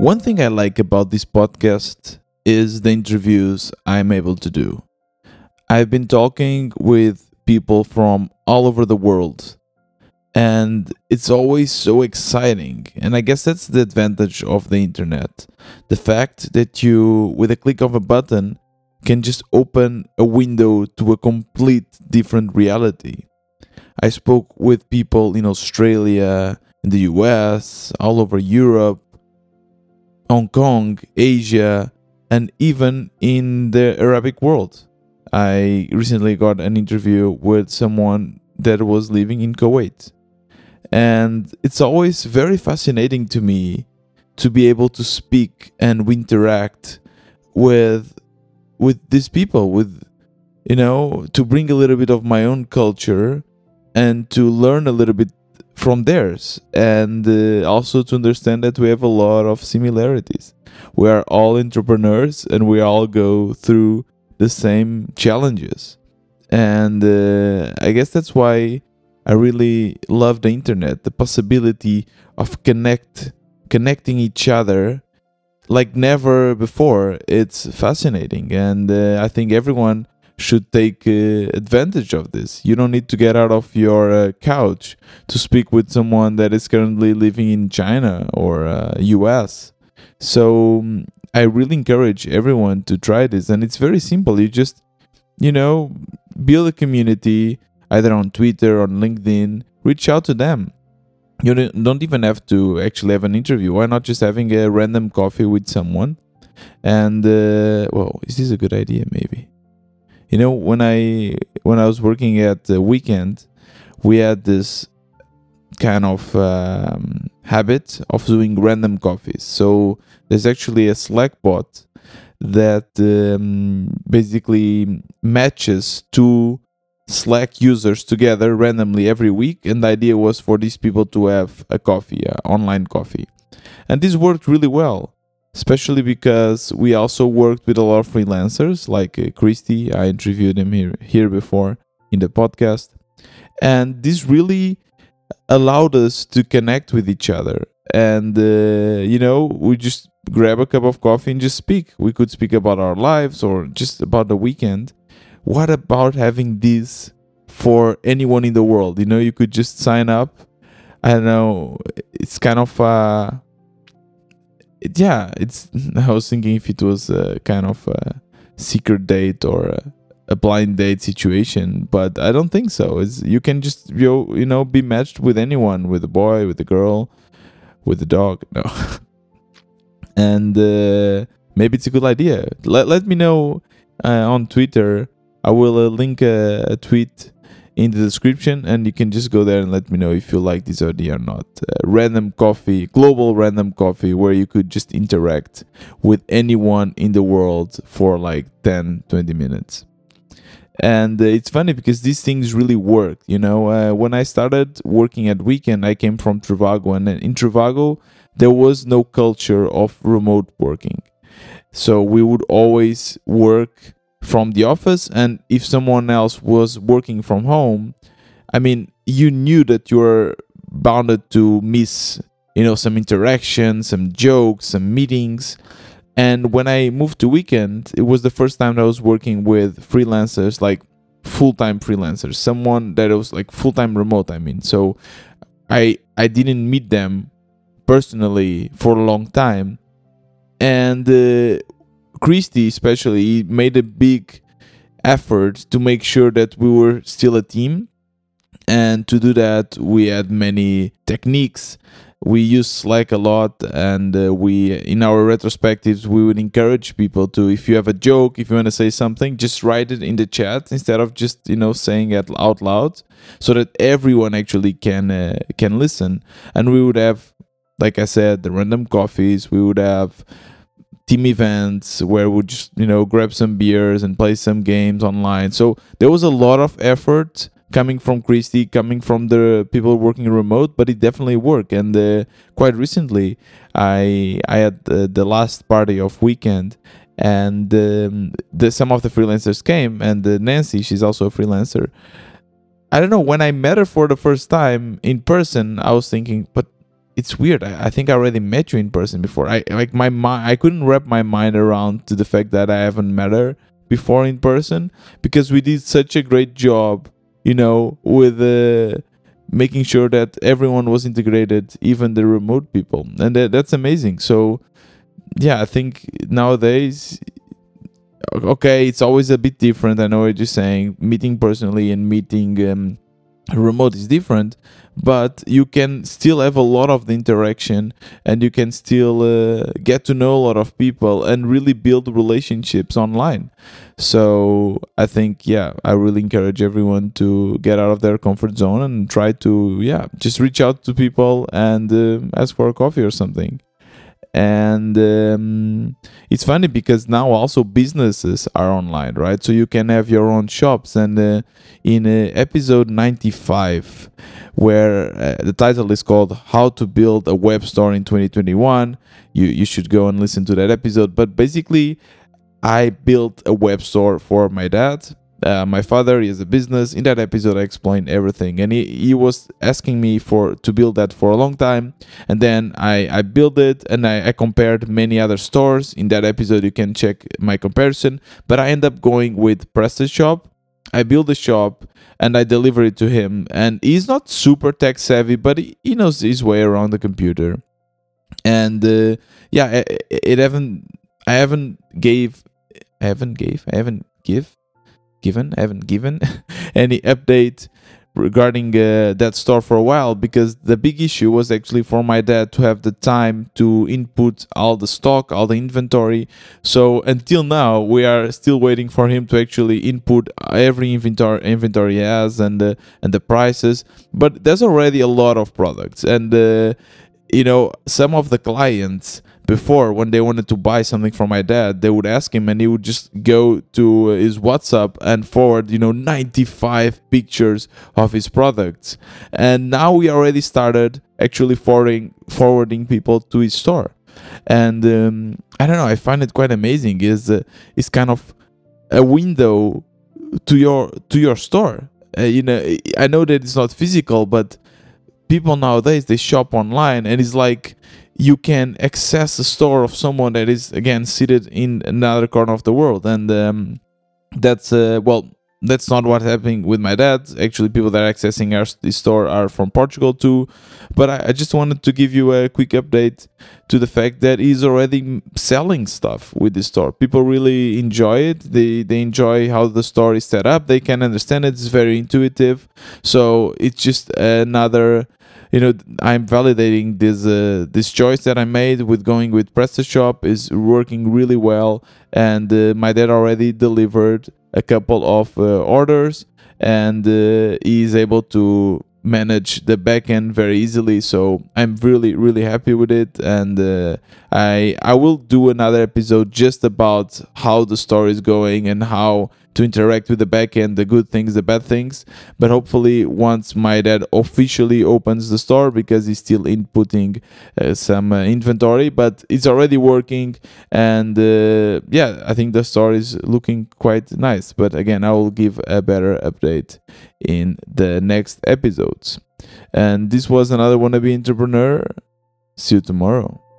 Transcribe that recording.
One thing I like about this podcast is the interviews I'm able to do. I've been talking with people from all over the world, and it's always so exciting. And I guess that's the advantage of the internet the fact that you, with a click of a button, can just open a window to a complete different reality. I spoke with people in Australia, in the US, all over Europe, Hong Kong, Asia, and even in the Arabic world. I recently got an interview with someone that was living in Kuwait. And it's always very fascinating to me to be able to speak and interact with with these people with you know to bring a little bit of my own culture and to learn a little bit from theirs. And uh, also to understand that we have a lot of similarities. We are all entrepreneurs and we all go through the same challenges. And uh, i guess that's why i really love the internet the possibility of connect connecting each other like never before. It's fascinating. And uh, i think everyone should take uh, advantage of this. You don't need to get out of your uh, couch to speak with someone that is currently living in China or uh, US. So um, I really encourage everyone to try this and it's very simple. You just you know, build a community either on Twitter or on LinkedIn, reach out to them. You don't even have to actually have an interview. Why not just having a random coffee with someone? And uh, well, is this a good idea? Maybe you know when i when i was working at the weekend we had this kind of um, habit of doing random coffees. So there's actually a slack bot that um, basically matches two slack users together randomly every week and the idea was for these people to have a coffee uh, online coffee. And this worked really well especially because we also worked with a lot of freelancers like uh, Christy. I interviewed him here here before in the podcast, and this really allowed us to connect with each other. And uh, you know, we just grab a cup of coffee and just speak. We could speak about our lives or just about the weekend. What about having this for anyone in the world? You know, you could just sign up. I don't know. It's kind of uh, it, yeah, it's. I was thinking if it was a kind of a secret date or a, a blind date situation, but I don't think so. It's you can just you you know be matched with anyone, with a boy, with a girl, with a dog. No, and uh, maybe it's a good idea. Let let me know uh, on Twitter. I will uh, link a, a tweet in the description and you can just go there and let me know if you like this idea or not. Uh, random coffee global random coffee where you could just interact with anyone in the world for like 10 20 minutes. And uh, it's funny because these things really work you know? Uh, when i started working at weekend i came from trivago and in trivago there was no culture of remote working. So we would always work from the office and if someone else was working from home i mean you knew that you were bounded to miss you know some interaction some jokes some meetings. And when i moved to weekend it was the first time i was working with freelancers like full-time freelancers someone that was like full-time remote i mean. So i i didn't meet them personally for a long time. And uh, Christy especially made a big effort to make sure that we were still a team. And to do that, we had many techniques. We used Slack a lot, and uh, we, in our retrospectives, we would encourage people to, if you have a joke, if you want to say something, just write it in the chat instead of just, you know, saying it out loud, so that everyone actually can uh, can listen. And we would have, like I said, the random coffees. We would have team events where we just you know grab some beers and play some games online. So there was a lot of effort coming from christy coming from the people working remote but it definitely worked. And uh, quite recently i i had the last party of weekend and um, the some of the freelancers came and uh, nancy she's also a freelancer. I don't know when i met her for the first time in person i was thinking but it's weird. I, I, think I already met you in person before. I like my mind. I couldn't wrap my mind around to the fact that I haven't met her before in person because we did such a great job, you know, with uh, making sure that everyone was integrated, even the remote people, and that, that's amazing. So, yeah, I think nowadays okay, it's always a bit different. I know what you're saying. Meeting personally and meeting um, remote is different, but you can still have a lot of the interaction and you can still uh, get to know a lot of people and really build relationships online. So I think, yeah, I really encourage everyone to get out of their comfort zone and try to, yeah, just reach out to people and uh, ask for a coffee or something and um, it's funny because now also businesses are online right? So you can have your own shops. And uh, in uh, episode 95 where uh, the title is called how to build a web store in 2021 you you should go and listen to that episode. But basically i built a web store for my dad uh, my father is a business. In that episode i explained everything. And he, he was asking me for to build that for a long time. And then i i built it and I, I compared many other stores. In that episode you can check my comparison. But i end up going with PrestaShop i build a shop and i deliver it to him. And he's not super tech savvy but he, he knows his way around the computer. And uh, yeah it, it haven't i haven't gave I haven't gave I haven't give given, haven't given any update regarding uh, that store for a while because the big issue was actually for my dad to have the time to input all the stock, all the inventory. So until now, we are still waiting for him to actually input every inventory inventory he has and uh, and the prices. But there's already a lot of products, and uh, you know some of the clients before when they wanted to buy something from my dad they would ask him and he would just go to his whatsapp and forward you know 95 pictures of his products. And now we already started actually forwarding forwarding people to his store. And um, i don't know i find it quite amazing. Is uh, it's kind of a window to your to your store. Uh, you know i know that it's not physical but people nowadays they shop online and it's like you can access the store of someone that is again seated in another corner of the world. And um, that's uh, well that's not what's happening with my dad. Actually people that are accessing our store are from portugal too. But I, I, just wanted to give you a quick update to the fact that he's already selling stuff with the store. People really enjoy it. They they enjoy how the store is set up. They can understand it. It's very intuitive. So it's just another you know i'm validating this uh, this choice that i made with going with prestashop is working really well. And uh, my dad already delivered a couple of uh, orders and uh, he's able to manage the backend very easily. So i'm really really happy with it. And uh, i i will do another episode just about how the story is going and how to interact with the backend, the good things, the bad things. But hopefully, once my dad officially opens the store, because he's still inputting uh, some uh, inventory, but it's already working. And uh, yeah, I think the store is looking quite nice. But again, I will give a better update in the next episodes. And this was another wannabe entrepreneur. See you tomorrow.